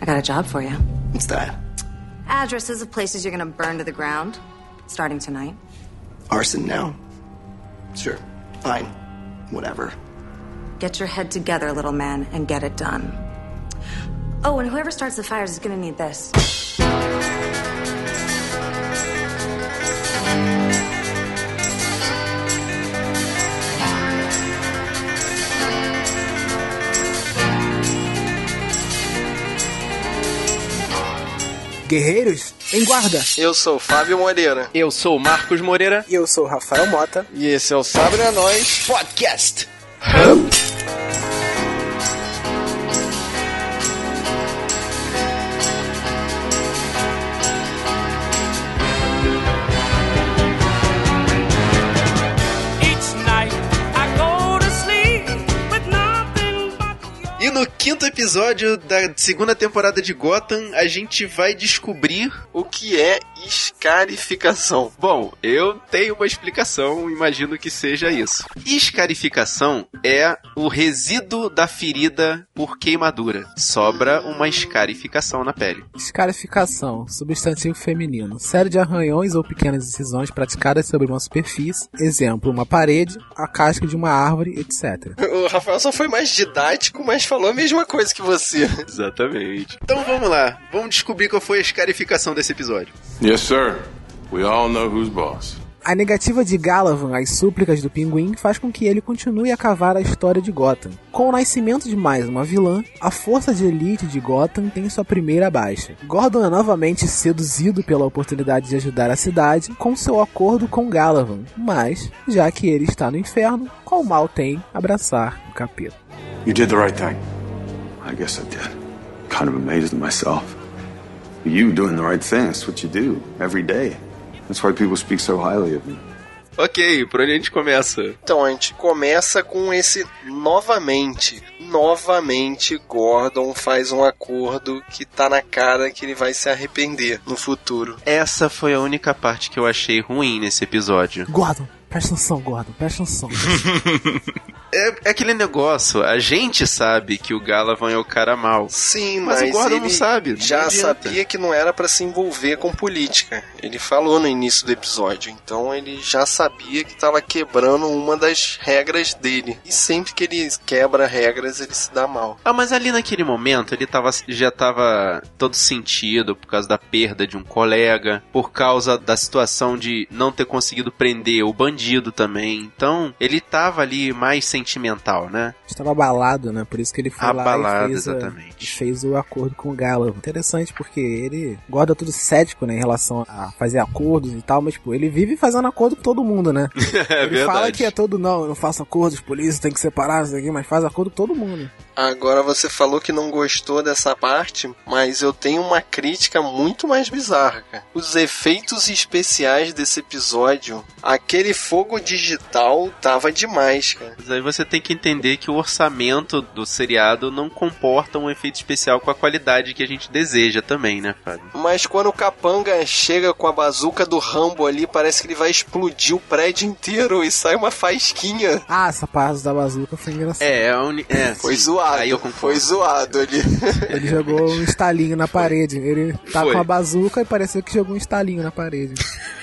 I got a job for you. What's that? Addresses of places you're gonna burn to the ground, starting tonight. Arson now? Sure. Fine. Whatever. Get your head together, little man, and get it done. Oh, and whoever starts the fires is gonna need this. Guerreiros, em guarda! Eu sou o Fábio Moreira. Eu sou o Marcos Moreira. E eu sou o Rafael Mota. E esse é o Sabre a Nós Podcast. E quinto episódio da segunda temporada de Gotham, a gente vai descobrir O que é escarificação? Bom, eu tenho uma explicação, imagino que seja isso. Escarificação é o resíduo da ferida por queimadura. Sobra uma escarificação na pele. Escarificação, substantivo feminino. Série de arranhões ou pequenas incisões praticadas sobre uma superfície, exemplo, uma parede, a casca de uma árvore, etc. O Rafael só foi mais didático, mas falou a mesma coisa que você. Exatamente. Então vamos lá, vamos descobrir qual foi a escarificação desse episódio. Yes, sir. We all know who's boss. A negativa de Galavan às súplicas do pinguim faz com que ele continue a cavar a história de Gotham. Com o nascimento de mais uma vilã, a força de elite de Gotham tem sua primeira baixa. Gordon é novamente seduzido pela oportunidade de ajudar a cidade com seu acordo com Galavan, mas, já que ele está no inferno, qual mal tem abraçar o capeta? You did the right thing. I guess I did. Kind of amazed at myself. You doing the right thing, that's what you do every day. That's why people speak so highly of me. Ok, por onde a gente começa? Então a gente começa com esse novamente. Novamente, Gordon faz um acordo que tá na cara que ele vai se arrepender no futuro. Essa foi a única parte que eu achei ruim nesse episódio. Gordon, presta atenção, Gordon, presta atenção. É, é aquele negócio, a gente sabe que o Galavan é o cara mal. Sim, Mas mas, o Gordon ele não sabe, não já adianta. sabia que não era pra se envolver com política. Ele falou no início do episódio, então ele já sabia que tava quebrando uma das regras dele. E sempre que ele quebra regras, ele se dá mal. Ah, mas ali naquele momento ele tava, já tava todo sentido por causa da perda de um colega, por causa da situação de não ter conseguido prender o bandido também. Então, ele tava ali mais sentimental, né? Estava abalado, né? Por isso que ele foi lá Abalado, e fez, a- exatamente. e fez o acordo com o Galavan. Interessante, porque ele guarda tudo cético, né? Em relação a fazer acordos e tal, mas, tipo, ele vive fazendo acordo com todo mundo, né? É ele fala que é todo, não, eu não faço acordos, polícia tem que separar, isso aqui, mas faz acordo com todo mundo. Agora você falou que não gostou dessa parte, mas eu tenho uma crítica muito mais bizarra, cara. Os efeitos especiais desse episódio, aquele fogo digital tava demais, cara. Mas aí você tem que entender que o orçamento do seriado não comporta um efeito especial com a qualidade que a gente deseja também, né, Fábio? Mas quando o Capanga chega com a bazuca do Rambo ali, parece que ele vai explodir o prédio inteiro e sai uma faísquinha. Ah, essa parte da bazuca foi engraçada. É, é a uni... é Foi sim. Zoado. Aí eu concordo. Foi zoado ali. Ele jogou um estalinho na parede. Ele tá Foi. com a bazuca e pareceu que jogou um estalinho na parede.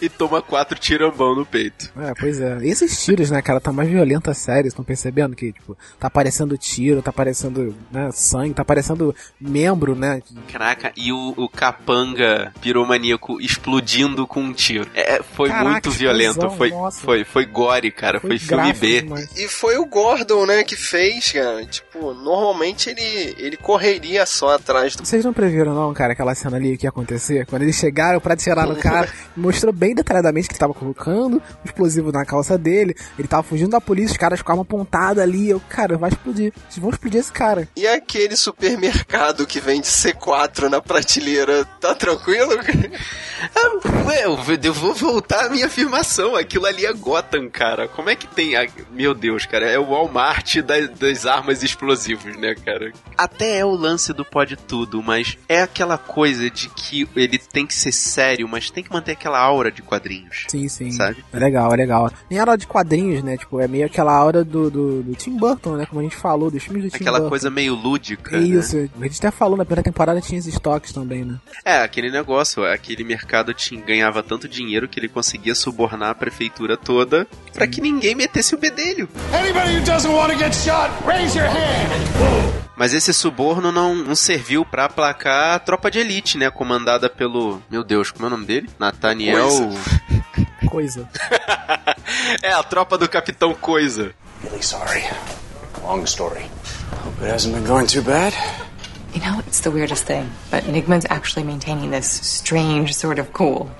E toma quatro tirambão no peito. É, pois é. E esses tiros, né, cara, tá mais violento a série, estão percebendo que, tipo, tá aparecendo tiro, tá aparecendo, né, sangue, tá aparecendo membro, né? Caraca, e o, o capanga piromaníaco explodindo com um tiro. É, foi Caraca, muito violento. explosão, foi, nossa. foi, foi gore, cara. Foi, filme gráfico B. demais. E foi o Gordon, né, que fez, cara. Tipo, normalmente ele, ele correria só atrás do. Vocês não previram, não, cara, aquela cena ali que ia acontecer? Quando eles chegaram pra atirar no cara, mostrou bem detalhadamente que ele tava colocando o explosivo na calça dele, ele tava fugindo da polícia, os caras com a arma apontada ali. Eu, cara, vai explodir. Eles vão explodir esse cara. E aquele supermercado que vende C4 na prateleira, tá tranquilo? Ué, eu, eu vou voltar à minha afirmação. Aquilo ali é Gotham, cara. Como é que tem. A... Meu Deus, cara. É o Walmart das, das armas explosivas, né, cara? Até é o lance do pode tudo, mas é aquela coisa de que ele tem que ser sério, mas tem que manter aquela aura de quadrinhos. Sim, sim. Sabe? É legal, é legal. Nem aura de quadrinhos, né? Tipo, é meio aquela aura do, do, do Tim Burton, né? Como a gente falou, dos filmes do Tim Aquela Burton. coisa meio lúdica. É né? isso. A gente até falou na primeira temporada tinha esses estoques também, né? É, aquele negócio, aquele mercado tinha, ganhava tanto dinheiro que ele conseguia subornar a prefeitura toda pra que ninguém metesse o bedelho. Anybody who doesn't want to get shot, raise your hand. Mas esse suborno não, não serviu pra aplacar a tropa de elite, né? Comandada pelo. Meu Deus, como é o nome dele? Nathaniel. Coisa. é, a tropa do Capitão Coisa. Really sorry. Long story. Hope it hasn't been going too bad. You know, it's the weirdest thing, but Nigma's actually maintaining this strange sort of cool.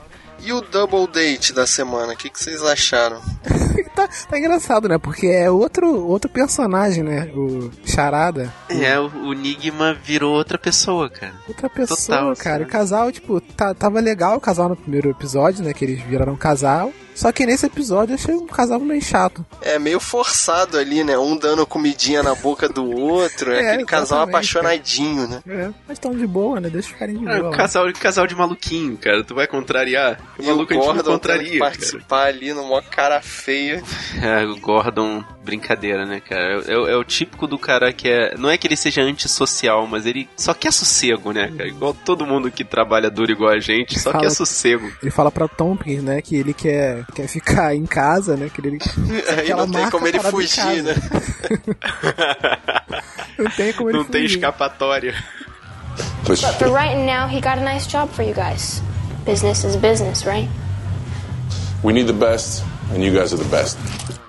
E o double date da semana, o que, que vocês acharam? tá, tá engraçado, né? Porque é outro, outro personagem, né? O Charada. É, o, o Enigma virou outra pessoa, cara. Outra pessoa, Total, cara. O casal, tipo, tá, tava legal o casal no primeiro episódio, né? Que eles viraram um casal. Só que nesse episódio eu achei um casal meio chato. É meio forçado ali, né? Um dando comidinha na boca do outro. É, É, aquele casal apaixonadinho, né? É, mas tão de boa, né? Deixa ficarem de É, boa. um casal, casal de maluquinho, cara. Tu vai contrariar? O E maluco a o gente não contraria. cara. participar ali numa cara feia. É, o Gordon, brincadeira, né, cara? É, é- é o típico do cara que é. Não é que ele seja antissocial, mas ele só quer sossego, né, cara? Igual todo mundo que trabalha duro igual a gente, só Fala- quer sossego. Ele fala pra Tompkins, né? Que ele quer, quer ficar em casa, né? Que ele, Aí ela não tem como ele fugir, né? não tem como ele Não tem fugir. escapatória. But For right now, he got a nice job for you guys. Business is business, right? we need the best, and you guys are the best.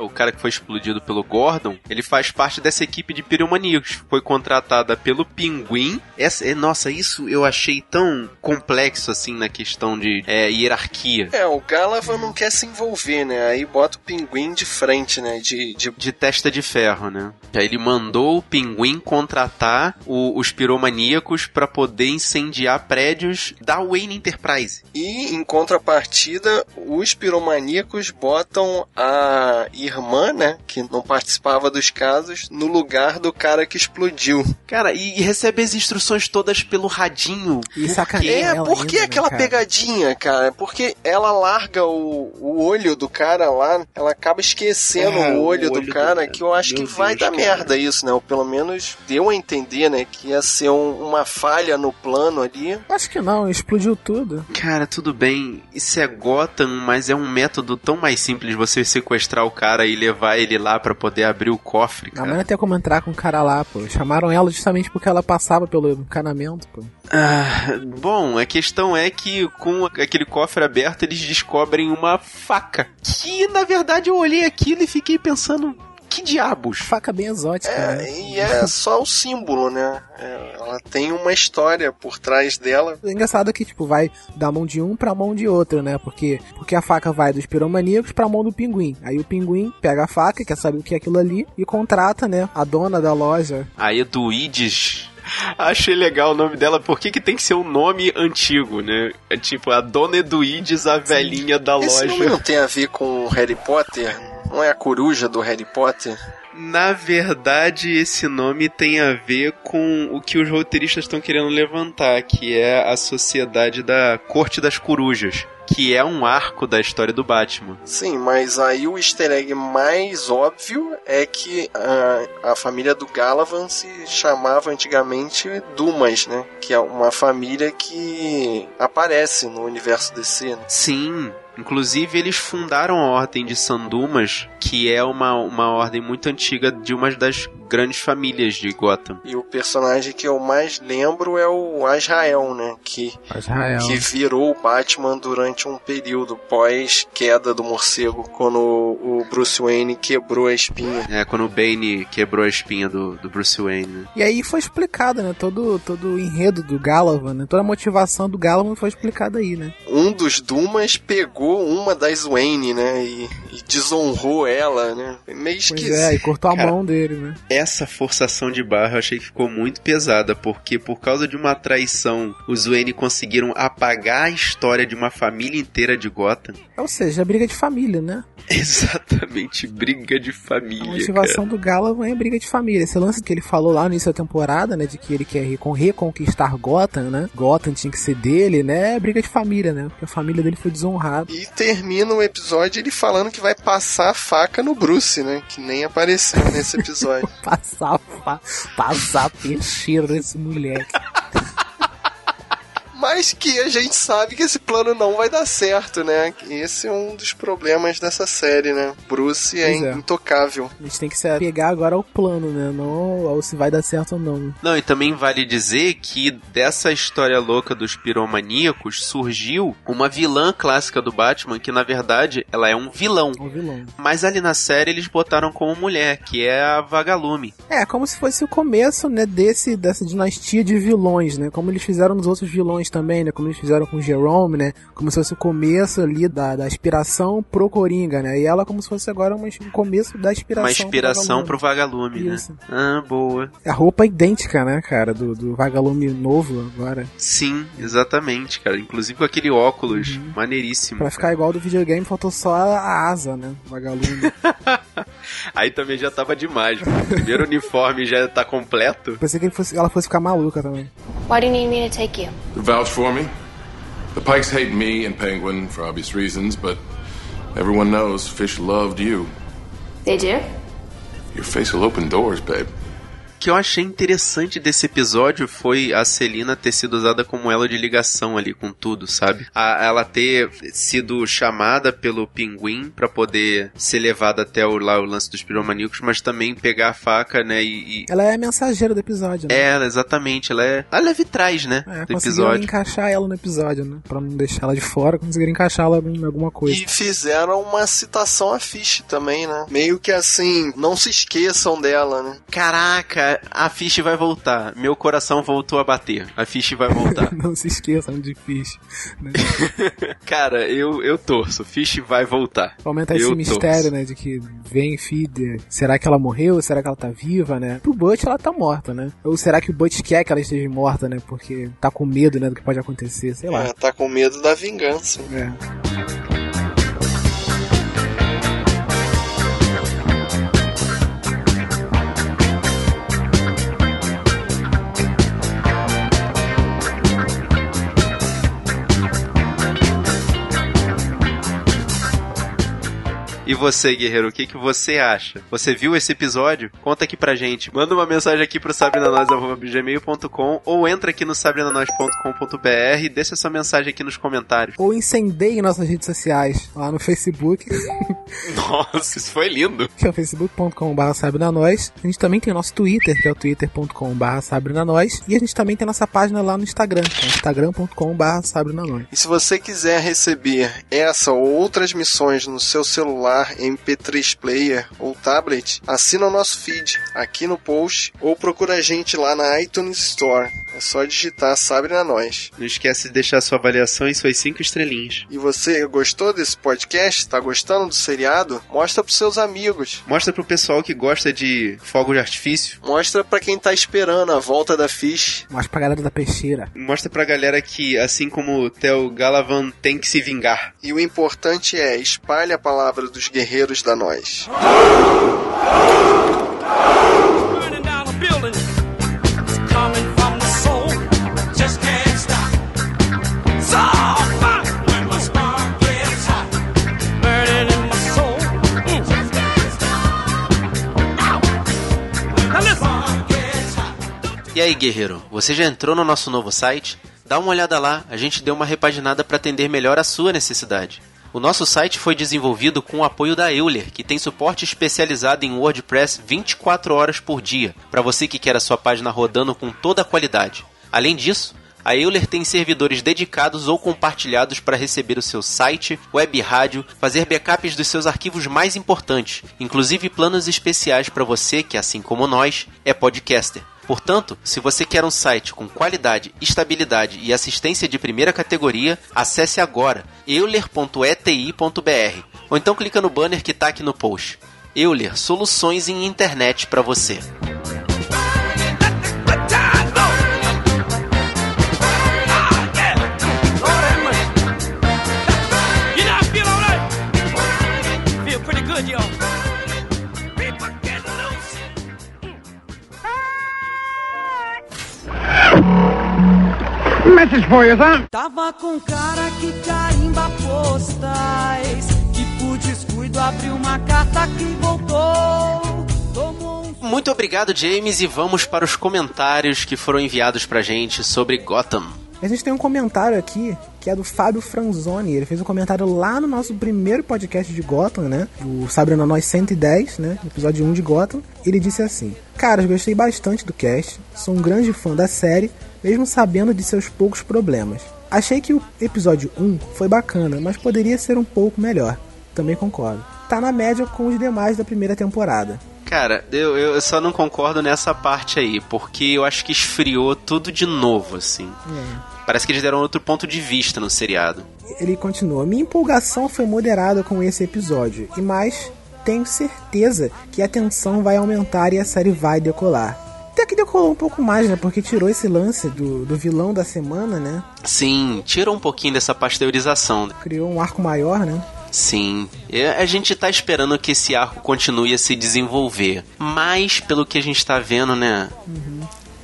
O cara que foi explodido pelo Gordon, ele faz parte dessa equipe de piromaníacos. Foi contratada pelo Pinguim. Essa, é, nossa, isso eu achei tão complexo assim na questão de é, hierarquia. É, o Galavan não quer se envolver, né? Aí bota o pinguim de frente, né? De, de... de testa de ferro, né? Aí ele mandou o Pinguim contratar o- os piromaníacos pra poder incendiar prédios da Wayne Enterprise. E em contrapartida, os piromaníacos botam a irmã, né? Que não participava dos casos, no lugar do cara que explodiu. Cara, e, e recebe as instruções todas pelo radinho. E sacaneia É, ela por que ainda, né, aquela cara? pegadinha, cara? Porque ela larga o, o olho do cara lá, ela acaba esquecendo É, o o olho, olho do do cara, cara. que eu acho Meu que vai Deus, dar cara. merda isso, né? Ou pelo menos deu a entender, né? Que ia ser um- uma falha no plano ali. Acho que não, explodiu tudo. Cara, tudo bem, isso é Gotham, mas é um método tão mais simples você sequestrar o cara e levar ele lá pra poder abrir o cofre, Não, mas cara. não tem como entrar com o cara lá, pô. Chamaram ela justamente porque ela passava pelo encanamento, pô. Ah, bom, a questão é que com aquele cofre aberto eles descobrem uma faca. Que na verdade eu olhei aquilo e fiquei pensando, que diabos? Faca bem exótica, É, né? e é só o símbolo, né? É, ela tem uma história por trás dela. O engraçado é que, tipo, vai da mão de um pra mão de outro, né? Porque, porque a faca vai dos piromaníacos pra mão do pinguim. Aí o pinguim pega a faca, quer saber o que é aquilo ali, e contrata, né? A dona da loja. A Eduides. Achei legal o nome dela, por que, que tem que ser um nome antigo, né? É tipo a Dona Eduides, a velhinha da Esse nome loja. não tem a ver com o Harry Potter? Não é a coruja do Harry Potter? Na verdade, esse nome tem a ver com o que os roteiristas estão querendo levantar, que é a sociedade da Corte das Corujas, que é um arco da história do Batman. Sim, mas aí o easter egg mais óbvio é que a, a família do Galavan se chamava antigamente Dumas, né? Que é uma família que aparece no universo DC, né? Sim. Inclusive, eles fundaram a Ordem de Sandumas, que é uma, uma ordem muito antiga de uma das grandes famílias de Gotham. E o personagem que eu mais lembro é o Azrael, né? Que, Israel. que virou o Batman durante um período pós queda do morcego, quando o Bruce Wayne quebrou a espinha. É, quando o Bane quebrou a espinha do, do Bruce Wayne. né? E aí foi explicado, né? Todo, todo o enredo do Galavan, né? Toda a motivação do Galavan foi explicada aí, né? Um dos Dumas pegou uma das Wayne, né? E, e desonrou ela, né? Meio Pois esquisito. é, e cortou a Cara, mão dele, né? Essa forçação de barra eu achei que ficou muito pesada, porque por causa de uma traição, os Wayne conseguiram apagar a história de uma família inteira de Gotham. Ou seja, é briga de família, né? Exatamente, briga de A família. motivação do Galavan é briga de família. Esse lance que ele falou lá no início da temporada, né? De que ele quer recon- reconquistar Gotham, né? Gotham tinha que ser dele, né? É briga de família, né? Porque a família dele foi desonrada. E termina o episódio ele falando que vai passar a faca no Bruce, né? Que nem apareceu nesse episódio. Passar, passar peixeiro nesse moleque. Mas que a gente sabe que esse plano não vai dar certo, né? Esse é um dos problemas dessa série, né? Bruce é, é. intocável. A gente tem que se pegar agora ao plano, né? Não ao se vai dar certo ou não. Não, e também vale dizer que dessa história louca dos piromaníacos surgiu uma vilã clássica do Batman, que na verdade ela é um vilão. Um vilão. Mas ali na série eles botaram como mulher, que é a Vagalume. É, como se fosse o começo, né, desse, dessa dinastia de vilões, né? Como eles fizeram nos outros vilões também, né? Como eles fizeram com o Jerome, né? Como se fosse o começo ali da, da aspiração pro Coringa, né? E ela como se fosse agora uma, o começo da aspiração Uma inspiração pro Vagalume, né? Isso. Ah, boa. A roupa é idêntica, né, cara? Do, do Vagalume novo agora. Sim, exatamente, cara. Inclusive com aquele óculos maneiríssimo. Pra ficar igual do videogame, faltou só a, a asa, né? Vagalume. Aí também já tava demais. O primeiro uniforme já tá completo. Pensei que ele fosse, ela fosse ficar maluca também. Why do you need me to take you? Vouch for me? The Pikes hate me and Penguin for obvious reasons, but everyone knows Fish loved you. They do? Your face will open doors, babe. O que eu achei interessante desse episódio foi a Celina ter sido usada como elo de ligação ali com tudo, sabe? A, ela ter sido chamada pelo pinguim pra poder ser levada até o, lá, o lance dos piromaníacos, mas também pegar a faca, né? E, e... Ela é a mensageira do episódio, né? Ela, exatamente, ela é. Ela é vitrais, né? É, do conseguiram episódio. encaixar ela no episódio, né? Pra não deixar ela de fora, conseguiram encaixar ela em alguma coisa. E fizeram uma citação a Fish também, né? Meio que assim, não se esqueçam dela, né? Caraca, a Fish vai voltar. Meu coração voltou a bater. A Fish vai voltar. não se esqueçam de Fish. Né? Cara, eu, eu torço. Fish vai voltar. Aumenta eu esse torço. mistério, né? De que vem Feeder. Será que ela morreu? Será que ela tá viva, né? Pro Butch ela tá morta, né? Ou será que o Butch quer que ela esteja morta, né? Porque tá com medo, né? Do que pode acontecer, sei lá. É, tá com medo da vingança. É. E você, guerreiro, o que, que você acha? Você viu esse episódio? Conta aqui pra gente. Manda uma mensagem aqui pro sabrinanois.gmail.com ou entra aqui no sabrinanois.com.br e deixa sua mensagem aqui nos comentários. Ou incendeie nossas redes sociais. Lá no Facebook, Nossa, isso foi lindo. que é o facebook.com.br sabrinanois. A gente também tem o nosso Twitter, que é o twitter.com.br sabrinanois. E a gente também tem nossa página lá no Instagram, que é instagram.com.br sabrinanois. E se você quiser receber essa ou outras missões no seu celular, MP3 player ou tablet, assina o nosso feed aqui no post ou procura a gente lá na iTunes Store. É só digitar Sabre na Nós. Não esquece de deixar sua avaliação e suas cinco estrelinhas. E você gostou desse podcast? Tá gostando do seriado? Mostra pros seus amigos. Mostra pro pessoal que gosta de fogo de artifício. Mostra pra quem tá esperando a volta da Fish. Mostra pra galera da peixeira. Mostra pra galera que, assim como o Theo Galavan tem que se vingar. E o importante é espalhe a palavra dos guerreiros da nós. Aí, guerreiro, você já entrou no nosso novo site? Dá uma olhada lá, a gente deu uma repaginada para atender melhor a sua necessidade. O nosso site foi desenvolvido com o apoio da Euler, que tem suporte especializado em WordPress 24 horas por dia, para você que quer a sua página rodando com toda a qualidade. Além disso, a Euler tem servidores dedicados ou compartilhados para receber o seu site, web rádio, fazer backups dos seus arquivos mais importantes, inclusive planos especiais para você que, assim como nós, é podcaster. Portanto, se você quer um site com qualidade, estabilidade e assistência de primeira categoria, acesse agora euler.eti.br. Ou então clica no banner que tá aqui no post. Euler, soluções em internet para você. Message for you, son. Tava com cara que carimba postais. Que por descuido abriu uma carta que voltou. Tomou Muito obrigado, James, e vamos para os comentários que foram enviados pra gente sobre Gotham. A gente tem um comentário aqui que é do Fábio Franzoni. Ele fez um comentário lá no nosso primeiro podcast de Gotham, né? O Sabre na Nós 110, né? Episódio 1 de Gotham. Ele disse assim: Caras, gostei bastante do cast. Sou um grande fã da série, mesmo sabendo de seus poucos problemas. Achei que o episódio 1 foi bacana, mas poderia ser um pouco melhor. Também concordo. Tá na média com os demais da primeira temporada. Cara, eu, eu só não concordo nessa parte aí, porque eu acho que esfriou tudo de novo, assim. Parece que eles deram outro ponto de vista no seriado. Ele continua: Minha empolgação foi moderada com esse episódio, e mais, tenho certeza que a tensão vai aumentar e a série vai decolar. Até que decolou um pouco mais, né? Porque tirou esse lance do, do vilão da semana, né? Sim, tira um pouquinho dessa pasteurização. Criou um arco maior, né? Sim, a gente tá esperando que esse arco continue a se desenvolver. Mas, pelo que a gente tá vendo, né?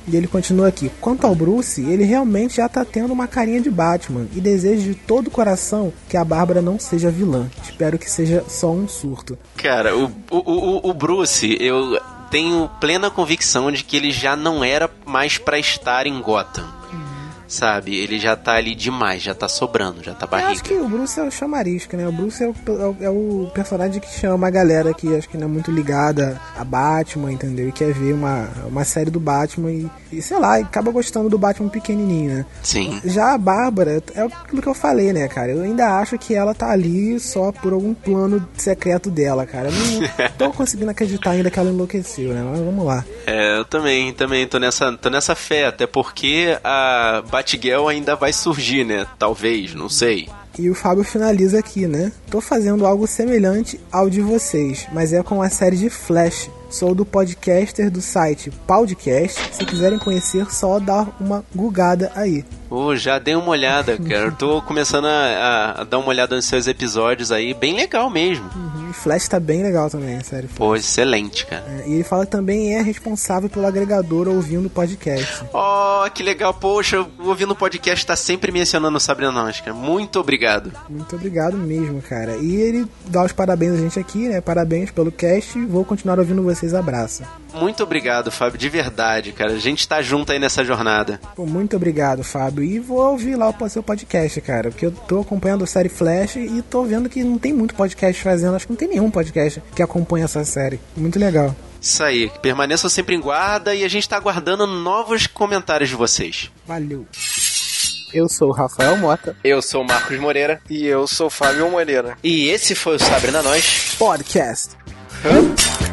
E ele continua aqui. Quanto ao Bruce, ele realmente já tá tendo uma carinha de Batman e desejo de todo o coração que a Bárbara não seja vilã. Espero que seja só um surto. Cara, o, o, o, o Bruce, eu tenho plena convicção de que ele já não era mais pra estar em Gotham. Sabe? Ele já tá ali demais, já tá sobrando, já tá Eu acho barriga. que o Bruce é o chamarisco, né? O Bruce é o, é o- é o personagem que chama a galera que acho que não é muito ligada a Batman, entendeu? E quer ver uma, uma série do Batman e, e, sei lá, e acaba gostando do Batman pequenininho, né? Sim. Já a Bárbara, é aquilo que eu falei, né, cara? Eu ainda acho que ela tá ali só por algum plano secreto dela, cara. Eu não tô conseguindo acreditar ainda que ela enlouqueceu, né? Mas vamos lá. É, eu também, também tô nessa, tô nessa fé, até porque a Batgirl ainda vai surgir, né? Talvez, não sei. E o Fábio finaliza aqui, né? Tô fazendo algo semelhante ao de vocês, mas é com a série de Flash. Sou do podcaster do site Podcast. Se quiserem conhecer, só dar uma gugada aí. Ô, já dei uma olhada, cara. Eu tô começando a, a- dar uma olhada nos seus episódios aí, bem legal mesmo. Uhum, Flash tá bem legal também, a série. Pô, excelente, cara. É, E ele fala que também é responsável pelo agregador ouvindo o podcast. Oh, que legal. Poxa, ouvindo o podcast tá sempre mencionando o Sabrina Nós, cara. Muito obrigado. Muito obrigado mesmo, cara. E ele dá os parabéns a gente aqui, né? Parabéns pelo cast. Vou continuar ouvindo vocês. Abraço. Muito obrigado, Fábio, de verdade, cara. A gente tá junto aí nessa jornada. Pô, muito obrigado, Fábio. E vou ouvir lá o seu podcast, cara. Porque eu tô acompanhando a série Flash e tô vendo que não tem muito podcast fazendo. Acho que não tem nenhum podcast que acompanha essa série. Muito legal. Isso aí. Permaneçam sempre em guarda e a gente tá aguardando novos comentários de vocês. Valeu. Eu sou o Rafael Mota. Eu sou o Marcos Moreira. E eu sou o Fábio Moreira. E esse foi o Sabrina Nós. Podcast. Hã?